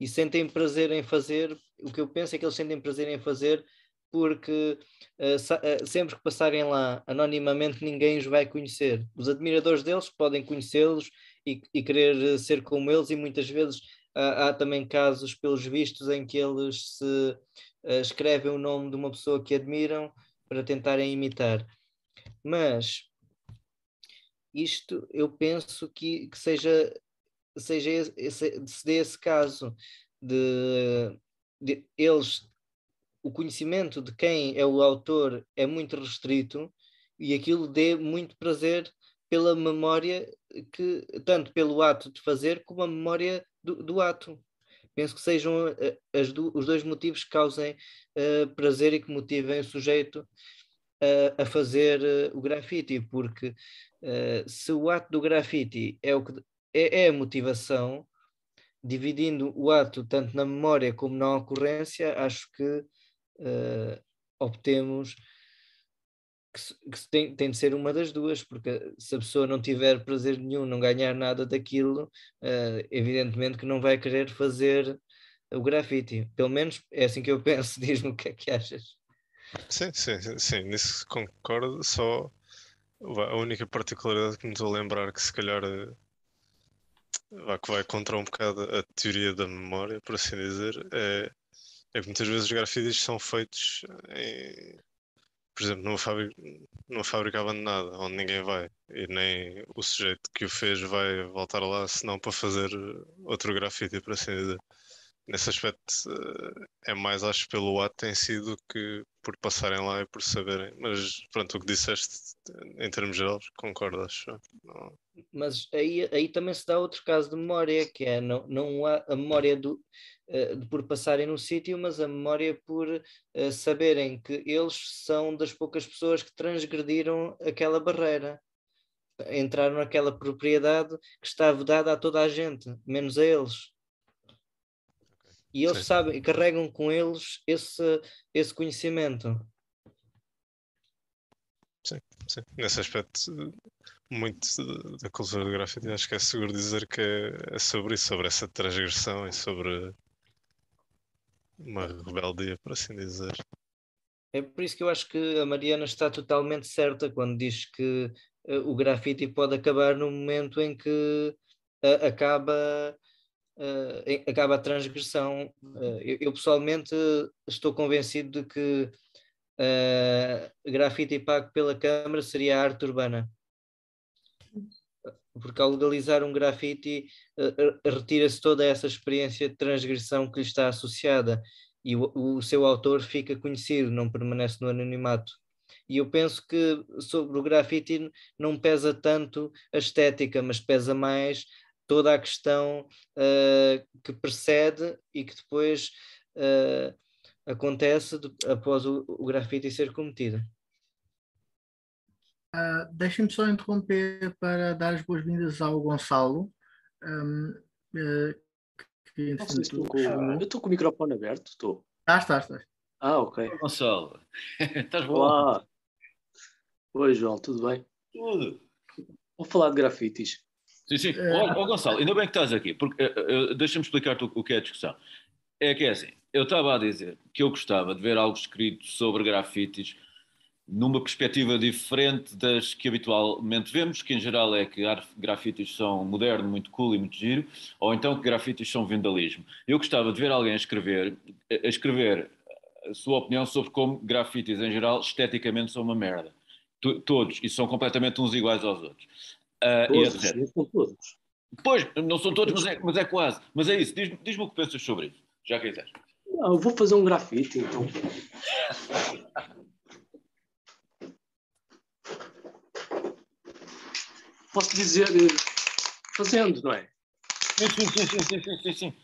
e sentem prazer em fazer. O que eu penso é que eles sentem prazer em fazer porque uh, uh, sempre que passarem lá anonimamente ninguém os vai conhecer. Os admiradores deles podem conhecê-los e, e, querer ser como eles, e muitas vezes há também casos, pelos vistos, em que eles se escrevem o nome de uma pessoa que admiram para tentarem imitar. Mas isto eu penso que, que seja, seja esse, se dê esse caso de, de eles o conhecimento de quem é o autor é muito restrito e aquilo dê muito prazer pela memória que tanto pelo ato de fazer como a memória do, do ato penso que sejam eh, do, os dois motivos que causem uh, prazer e que motivem o sujeito uh, a fazer uh, o grafite, porque se o ato do grafite é, o que, é, é, a motivação, dividindo o ato tanto na memória como na ocorrência, acho que obtemos que, que tem, tem, de ser uma das duas, porque se a pessoa não tiver prazer nenhum, não ganhar nada daquilo, uh, evidentemente que não vai querer fazer o grafite. Pelo menos é assim que eu [LAUGHS] penso. Diz-me o que é que achas. Sim, sim, sim, nisso concordo. Só a única particularidade que me estou a lembrar que se calhar eh, que vai contra um bocado a teoria da memória, por assim dizer, é, é que muitas vezes os grafites são feitos em, por exemplo, numa fábrica, numa fábrica abandonada, onde ninguém vai, e nem o sujeito que o fez vai voltar lá, senão para fazer outro grafite, por assim dizer. Nesse aspecto, eh, é mais, acho, pelo ato em si do que por passarem lá e por saberem. Mas, pronto, o que disseste, em termos gerais, concordo, acho. Não... Mas aí, aí também se dá outro caso de memória, que é não, não há a memória do, uh, por passarem no sítio, mas a memória por uh, saberem que eles são das poucas pessoas que transgrediram aquela barreira, entraram naquela propriedade que está vedada a toda a gente, menos a eles. E eles Sim. sabem, carregam com eles esse, esse conhecimento. Sim, sim. Nesse aspecto, muito da cultura do grafite, acho que é seguro dizer que é, é sobre isso, sobre essa transgressão e sobre uma rebeldia, por assim dizer. É por isso que eu acho que a Mariana está totalmente certa quando diz que uh, o grafite pode acabar no momento em que uh, acaba, uh, acaba a transgressão. Eu, eu, pessoalmente estou convencido de que grafite pago pela Câmara seria a arte urbana porque ao legalizar um grafite uh, retira-se toda essa experiência de transgressão que lhe está associada e o, o, seu autor fica conhecido, não permanece no anonimato. E eu penso que sobre o grafite não pesa tanto a estética, mas pesa mais toda a questão uh, que precede e que depois uh, acontece de, após o, o grafite ser cometido. Uh, Deixem-me só interromper para dar as boas-vindas ao Gonçalo. Um, uh, que, Nossa, estou com, eu estou com o microfone aberto, estou. Ah, estás, estás. Ah, ok. Gonçalo, [LAUGHS] estás bom? Olá. Oi, João, tudo bem? Tudo. Vou falar de grafites. Sim, sim. Ó, oh, Gonçalo, ainda bem que estás aqui, porque uh, deixa-me explicar-te o, o que é a discussão. É que é assim, eu estava a dizer que eu gostava de ver algo escrito sobre grafites numa perspectiva diferente das que habitualmente vemos, que em geral é que grafites são moderno, muito cool e muito giro, ou então que grafites são vandalismo. Eu gostava de ver alguém a escrever, a escrever a sua opinião sobre como grafites em geral esteticamente são uma merda. Todos, e são completamente uns iguais aos outros. Uh, todos, não são todos. Pois, não são todos, mas é, mas é quase. Mas é isso, diz-me diz o que pensas sobre isso, já quiseres. Não, eu vou fazer um grafite, então. posso dizer fazendo, não é? Sim, sim, sim, sim, sim, sim, sim.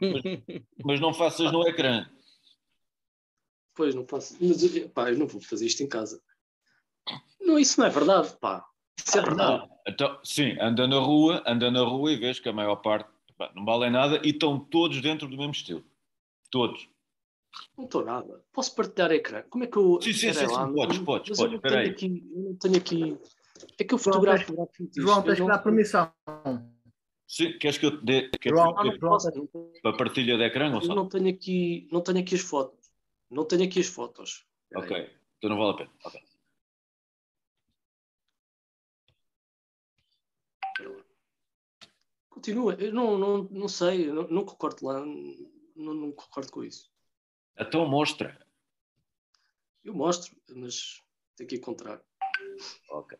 Mas, mas não faças no ecrã. Pois, não faço. Mas pá, eu não vou fazer isto em casa. Não, isso não é verdade, pá. É verdade. então, sim, anda na rua, anda na rua e vês que a maior parte pá, não vale nada e estão todos dentro do mesmo estilo. Todos. Não estou nada. Posso partilhar ecrã? Como é que eu. Sim, sim, sim, sim. podes, podes, podes. Eu não, tenho aqui, eu não tenho aqui é que eu fotografo João, tens, João, tens que dar permissão. Sim, queres que eu te dê João, que, posso, para partilha de ecrã? Eu não tenho, aqui, não tenho aqui as fotos. Não tenho aqui as fotos. Ok, então não vale a pena. Okay. Continua, eu não, não, não sei, não, não concordo lá, não, não concordo com isso. Então mostra. Eu mostro, mas tem que encontrar. Ok.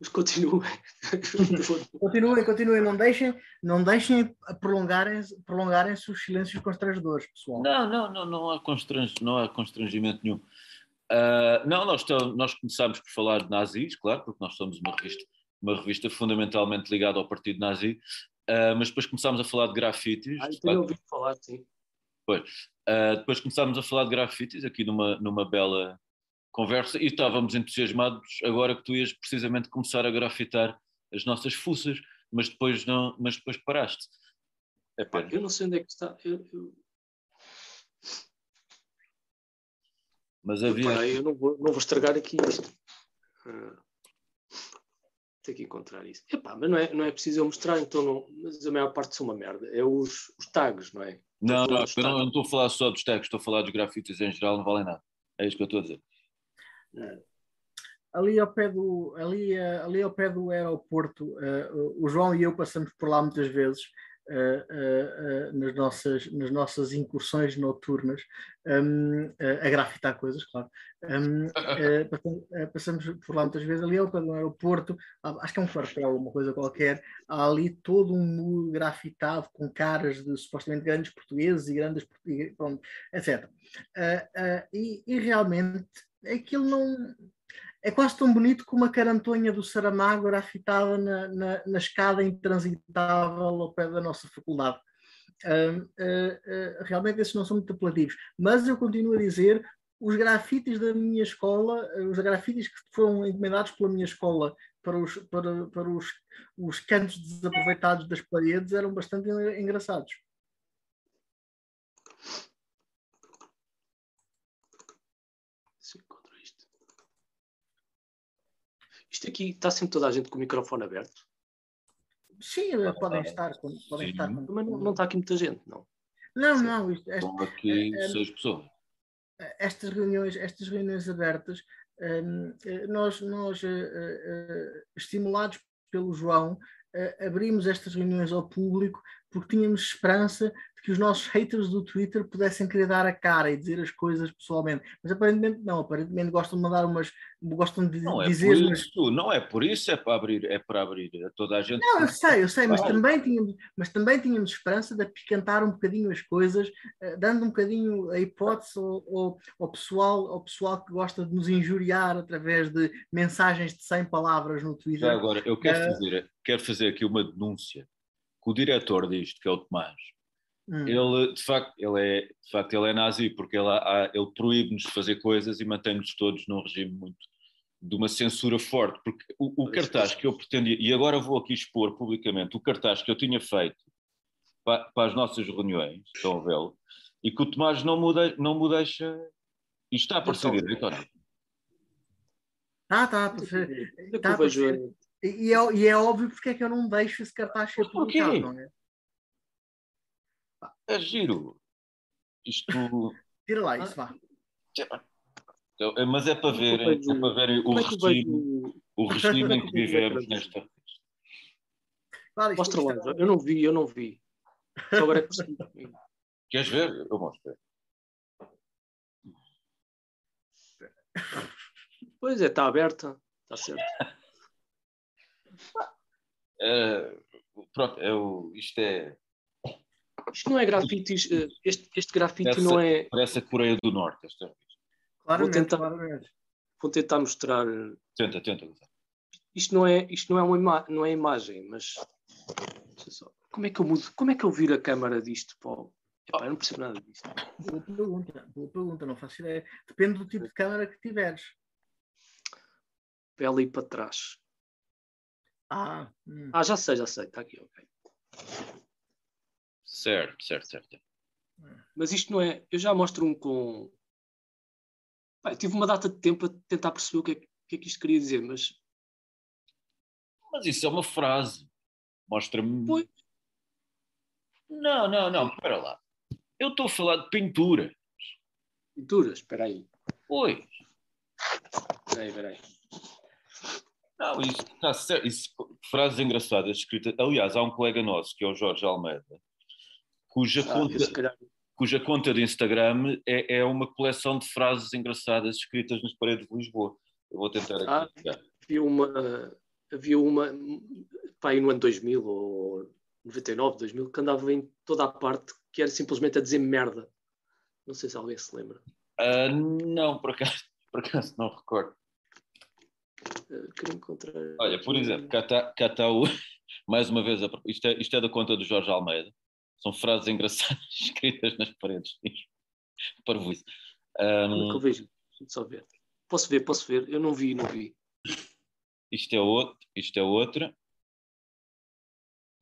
Mas continua. [LAUGHS] Continuem, continuem, não deixem, não deixem prolongarem-se prolongarem os silêncios constrangedores, pessoal. Não, não, não, não há, não há constrangimento nenhum. Uh, não, nós, nós começámos por falar de nazis, claro, porque nós somos uma revista, uma revista fundamentalmente ligada ao partido nazi, uh, mas depois começámos a falar de grafites. Ah, tenho ouvido falar, sim. Pois. Uh, depois começámos a falar de grafites aqui numa, numa bela conversa e estávamos entusiasmados agora que tu ias precisamente começar a grafitar as nossas fuças, mas depois não, mas depois paraste. É pena. Eu não sei onde é que está. Eu, eu... Mas havia. Parei, eu não vou, não vou estragar aqui isto. Uh, tenho que encontrar isso. Epá, mas não é, não é preciso eu mostrar, então não, mas a maior parte são uma merda. É os, os tags, não é? Não, não, eu não, não estou a falar só dos tags, estou a falar dos grafites em geral, não valem nada. É isso que eu estou a dizer. Ali ao pé do, ali, ali ao pé do aeroporto, uh, o João e eu passamos por lá muitas vezes uh, nas, nossas, nas nossas incursões noturnas um, a grafitar coisas, claro. [LAUGHS] Um, passamos, por lá muitas vezes ali pé do aeroporto, acho que é um quartel, uma coisa qualquer, há ali todo um muro grafitado com caras de supostamente grandes portugueses e grandes pronto, etc. e, e realmente aquilo não. É quase tão bonito como a carantonha do Saramago grafitada na, na, na escada intransitável ao pé da nossa faculdade. Uh, uh, uh, realmente esses não são muito apelativos. Mas eu continuo a dizer, os grafites da minha escola, os grafites que foram encomendados pela minha escola para os, para, para os, os cantos desaproveitados das paredes eram bastante engraçados. Isto aqui está sempre toda a gente com o microfone aberto? Sim, podem estar. Podem Sim. estar Mas não, não está aqui muita gente, não. Não, Sim. não. Isto, Estão aqui é, é, seis pessoas. Estas reuniões, estas reuniões abertas, nós, nós estimulados pelo João, abrimos estas reuniões ao público porque tínhamos esperança que os nossos haters do Twitter pudessem querer dar a cara e dizer as coisas pessoalmente. Mas aparentemente não, aparentemente gostam de mandar umas. gostam de não dizer. É por isso, Não é por isso, é para abrir, é para abrir a toda a gente. Não, eu sei, eu sei, mas também, tínhamos, mas também tínhamos esperança de apicantar um bocadinho as coisas, uh, dando um bocadinho a hipótese ao, ao, ao, pessoal, ao pessoal que gosta de nos injuriar através de mensagens de 100 palavras no Twitter. Já agora, eu quero, uh, fazer, quero fazer aqui uma denúncia. Que o diretor disto, que é o Tomás, Hum. Ele, de facto, ele é, de facto, ele é nazi, porque ele, ele proíbe-nos fazer coisas e mantém-nos todos num regime muito de uma censura forte, porque o, o cartaz que eu pretendia, e agora vou aqui expor publicamente, o cartaz que eu tinha feito para, para as nossas reuniões, estão a vê-lo, e que o Tomás não me, de, não me deixa. E está a aparecer direito ou não? Ah, tá, tá, tá e, é, e é óbvio porque é que eu não deixo esse cartaz ser publicado, não é? É giro. Isto. Tira lá isso, vá. Então, é, mas é para ver, é, é para ver o regime, o regime em que vivemos nesta Mostra lá, eu não vi, eu não vi. Só agora é possível. Queres ver? Eu mostro. Pois é, está aberta, está certo. [LAUGHS] É, pronto, é o, isto é isto não é grafites, eh, este, este grafite parece, não é. Parece a Coreia do Norte, esta vez. Claro, vou tentar, vou tentar mostrar. Tenta, tenta. Isto não é, isto não é uma ima não é imagem, mas como é que eu mudo? Como é que eu viro a câmara disto, Paulo? Epá, eu não percebo nada disto. Boa pergunta, boa pergunta, não faço ideia. Depende do tipo de câmara que tiveres. Ali para trás. Ah, hum. ah, já sei, já sei, está aqui, ok. Certo, certo, certo. Mas isto não é. Eu já mostro um com. Pai, tive uma data de tempo a tentar perceber o que é, que, é que isto queria dizer, mas. Mas isso é uma frase. Mostra-me. Pois. Não, não, não, espera lá. Eu estou a falar de pinturas. Pinturas? Espera aí. Pois. Espera aí, espera aí. Não, isso está certo. Isso, frases engraçadas escritas. Aliás, há um colega nosso, que é o Jorge Almeida, cuja, Ah, conta, calhar cuja conta de Instagram é, é uma coleção de frases engraçadas escritas nas paredes de Lisboa. Eu vou tentar aqui. Ah. havia uma, havia uma pá, aí no ano 2000 ou 99, 2000, que andava em toda a parte que era simplesmente a dizer merda. Não sei se alguém se lembra. Ah, não, por acaso, [LAUGHS] por acaso não recordo. Eh, queria encontrar. Olha, por exemplo, cá está, cá está o. Mais uma vez, a- isto é, isto é da conta do Jorge Almeida. São frases [LAUGHS] engraçadas escritas nas paredes. Para isso. Como é que eu vejo? Só ver. Posso ver, posso ver. Eu não vi, não vi. isto é outro, isto é outra.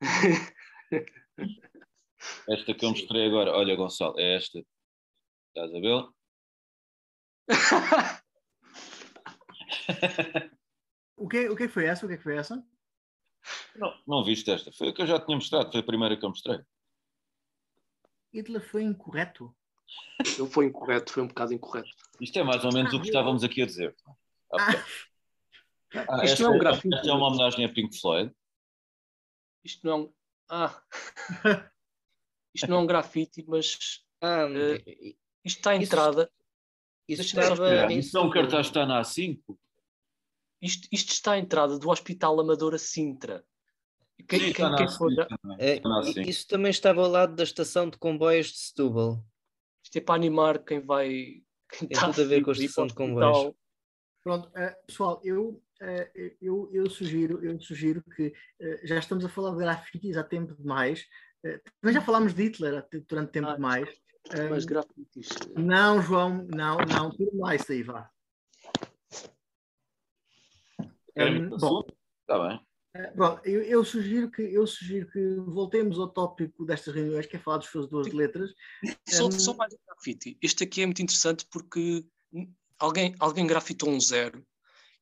[LAUGHS] Esta que eu mostrei agora, olha, Gonçalo, é esta. Estás a ver? [LAUGHS] O que, o que é que foi essa? O que é que foi essa? Não, não viste esta. Foi a que eu já tinha mostrado, foi a primeira que eu mostrei. Hitler foi incorreto. Ele foi incorreto, foi um bocado incorreto. Isto é mais ou menos o que estávamos aqui a dizer. Ah, Isto esta, não é um grafite. esta é uma homenagem a Pink Floyd. Isto não é um. Ah! Isto não é um grafite, mas Ah, Eh, isto está à entrada. deixa-me só estava Isto é um cartaz que está na A5. Isto, isto está à entrada do Hospital Amadora Sintra. Quem, Sim, quem, quem for, A5 também. É, Está na A5. isso também estava ao lado da estação de comboios de Setúbal. isto é para animar quem vai. Quem Tem está tudo a ver com a estação de comboios. Pronto, eh, pessoal, eu, eh, eu, eu, sugiro, eu sugiro que eh, já estamos a falar de grafites há tempo demais. Também já falámos de Hitler durante tempo Ah, demais. Mas grafites. não, João, não, não, lá isso aí, vá. Muito bom? Está bem. Pronto, eu, eu sugiro que, eu sugiro que voltemos ao tópico destas reuniões, que é falar dos fazedores de letras. [LAUGHS] Só, Hum. só mais um grafite. Este aqui é muito interessante porque alguém, alguém grafitou um zero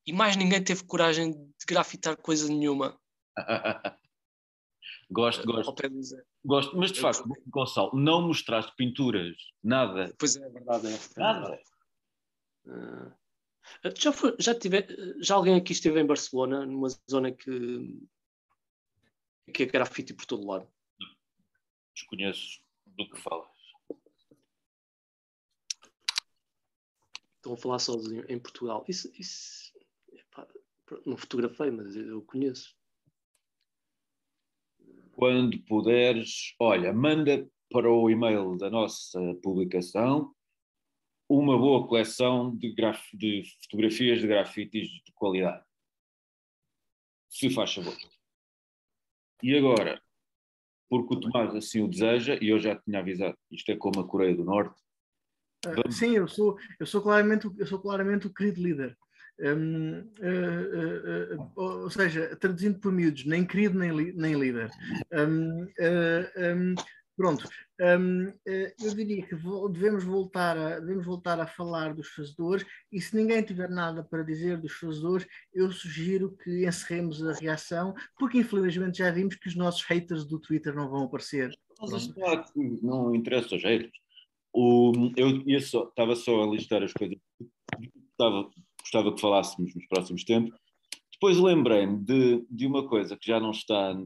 e mais ninguém teve coragem de grafitar coisa nenhuma [LAUGHS] gosto, gosto, gosto. Mas de facto, Gonçalo, não mostraste pinturas, nada. Pois é, é verdade. É. Nada. Ah, já, foi, já, tive, já alguém aqui esteve em Barcelona, numa zona que, que é grafite por todo lado. Desconheço do que falas. Estão a falar sozinho em Portugal. Isso, isso epá, não fotografei, mas eu conheço. Quando puderes, olha, manda para o e-mail da nossa publicação uma boa coleção de, graf... de fotografias de grafites de qualidade. Se faz favor. E agora, porque o Tomás assim o deseja, e eu já tinha avisado, isto é como a Coreia do Norte, Ah, Vamos. sim, eu sou, eu sou claramente, o- eu sou claramente o querido líder. Hum, ah, ah, ah, ou seja, traduzindo por miúdos, nem querido nem, li- nem líder. Hum, ah, hum, pronto, Hum, ah, eu diria que devemos voltar, a, devemos voltar a falar dos fazedores e se ninguém tiver nada para dizer dos fazedores, eu sugiro que encerremos a reação, porque infelizmente já vimos que os nossos haters do Twitter não vão aparecer. Mas não, interessa aos haters. O, eu ia só, estava só a listar as coisas que gostava, gostava que falássemos nos próximos tempos. Depois lembrei-me de, de uma coisa que já não está.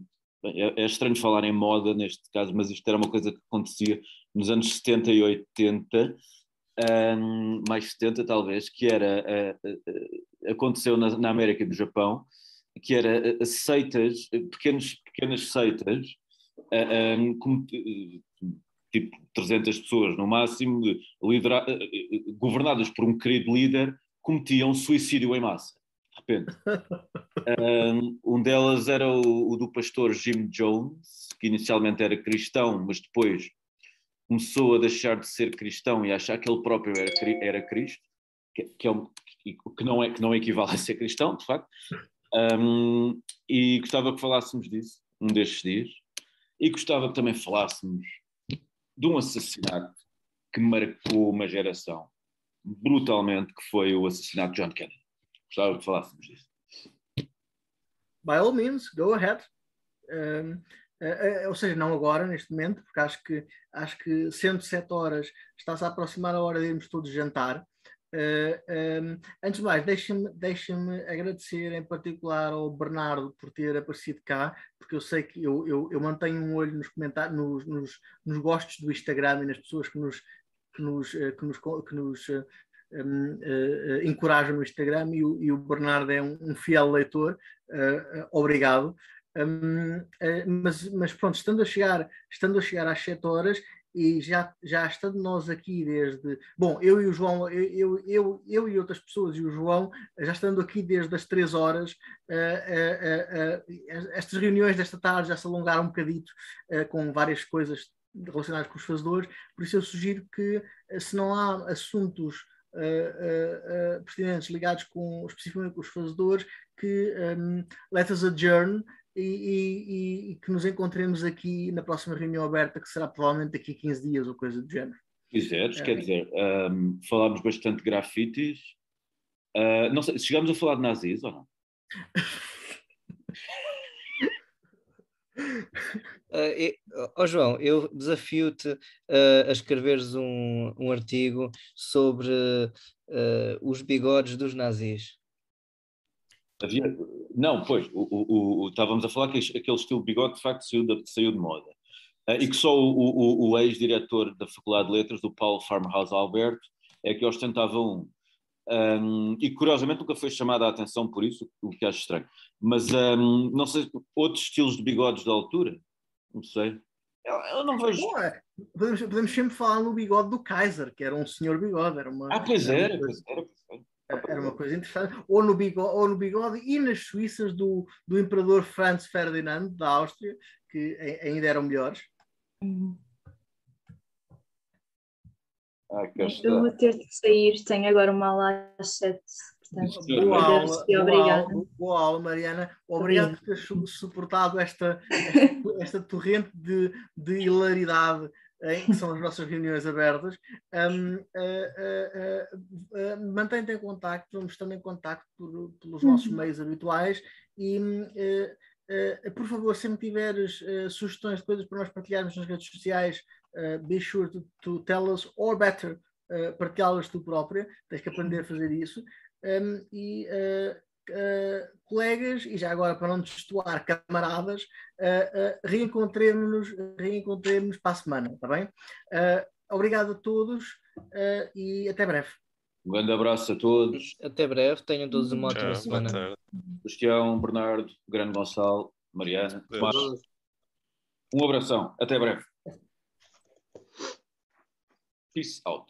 É, é estranho falar em moda neste caso, mas isto era uma coisa que acontecia nos anos 70 e 80, hum, mais 70 talvez, que era. eh, eh, aconteceu na, na América e no Japão, que era eh, seitas, pequenos, pequenas seitas, hum, como, eh, tipo 300 pessoas no máximo, lidera- eh, eh, governadas por um querido líder, cometiam suicídio em massa, repente. Um, um delas era o, o do pastor Jim Jones, que inicialmente era cristão, mas depois começou a deixar de ser cristão e a achar que ele próprio era, era Cristo, que, que, é um- que não é, que não equivale a ser cristão, de facto. Um, e gostava que falássemos disso, um destes dias. E gostava que também falássemos de um assassinato que marcou uma geração brutalmente, que foi o assassinato de John Kennedy. Gostava que falássemos disso. by all means, go ahead. Eh, eh, ou seja, não agora, neste momento, porque acho que, acho que sendo sete horas, está-se a aproximar a hora de irmos todos jantar. um, antes de mais, deixa-me deixa agradecer em particular ao Bernardo por ter aparecido cá, porque eu sei que eu, eu, eu mantenho um olho nos comentários, nos, nos, nos, gostos do Instagram e nas pessoas que nos, que nos, que nos, que nos um, uh, encorajam no Instagram e o, e o Bernardo é um, um fiel leitor. Uh, obrigado. Um, mas, mas pronto, estando a chegar, estando a chegar às 7 horas, e já, já estando nós aqui desde. Bom, eu e o João, eu, eu, eu e outras pessoas e o João, já estando aqui desde as três horas, uh, uh, uh, estas reuniões desta tarde já se alongaram um bocadito com várias coisas relacionadas com os fazedores, por isso eu sugiro que, se não há assuntos pertinentes ligados com, especificamente com os fazedores, que um, let us adjourn e, e, e, que nos encontremos aqui na próxima reunião aberta, que será provavelmente daqui a 15 dias ou coisa do género. Quiseres, é. quer dizer, um, falámos bastante de grafites. Uh, não sei, chegamos a falar de nazis ou não? [LAUGHS] Uh, oh João, eu desafio-te uh, a escreveres um, um artigo sobre uh, os bigodes dos nazis. Havia... Não, pois, o, o, o, estávamos a falar que aquele estilo de bigode de facto saiu de, saiu de moda. Uh, e que só o, o ex-diretor da Faculdade de Letras, do Paulo Farmhouse Alberto, é que ostentava um. Um. e curiosamente nunca foi chamada a atenção por isso, o que acho estranho. Mas um, não sei, outros estilos de bigodes da altura? Não sei. Eu, eu não vejo. Bom, é, podemos, podemos sempre falar no bigode do Kaiser, que era um senhor bigode. Era uma, ah, pois era, pois era. Era uma coisa interessante. Ou no bigode, ou no bigode e nas Suíças do, do imperador Franz Ferdinand, da Áustria, que ainda eram melhores. Ah, eu vou ter de sair, tenho agora uma aula às sete. Portanto, boa, aula, boa, aula, boa aula, Mariana. Obrigado por teres suportado esta, esta, [LAUGHS] esta torrente de, de hilaridade que são as nossas reuniões abertas. Um, uh, uh, uh, Mantém-te em contacto, vamos estando em contacto por, pelos nossos uhum. meios habituais e, por favor, se tiveres sugestões de coisas para nós partilharmos nas redes sociais, be sure to, to, tell us, or better, partilhá-las tu própria, tens que aprender a fazer isso. Um, e uh, colegas, e já agora para não destoar camaradas, uh, uh, reencontremos-nos reencontremos para a semana, está bem? obrigado a todos e até breve. Um grande abraço a todos. Até breve, tenham todos uma ótima semana. Cristião, Bernardo, Grande Gonçalo, Mariana, Tomás. Um abração, até breve. Peace out.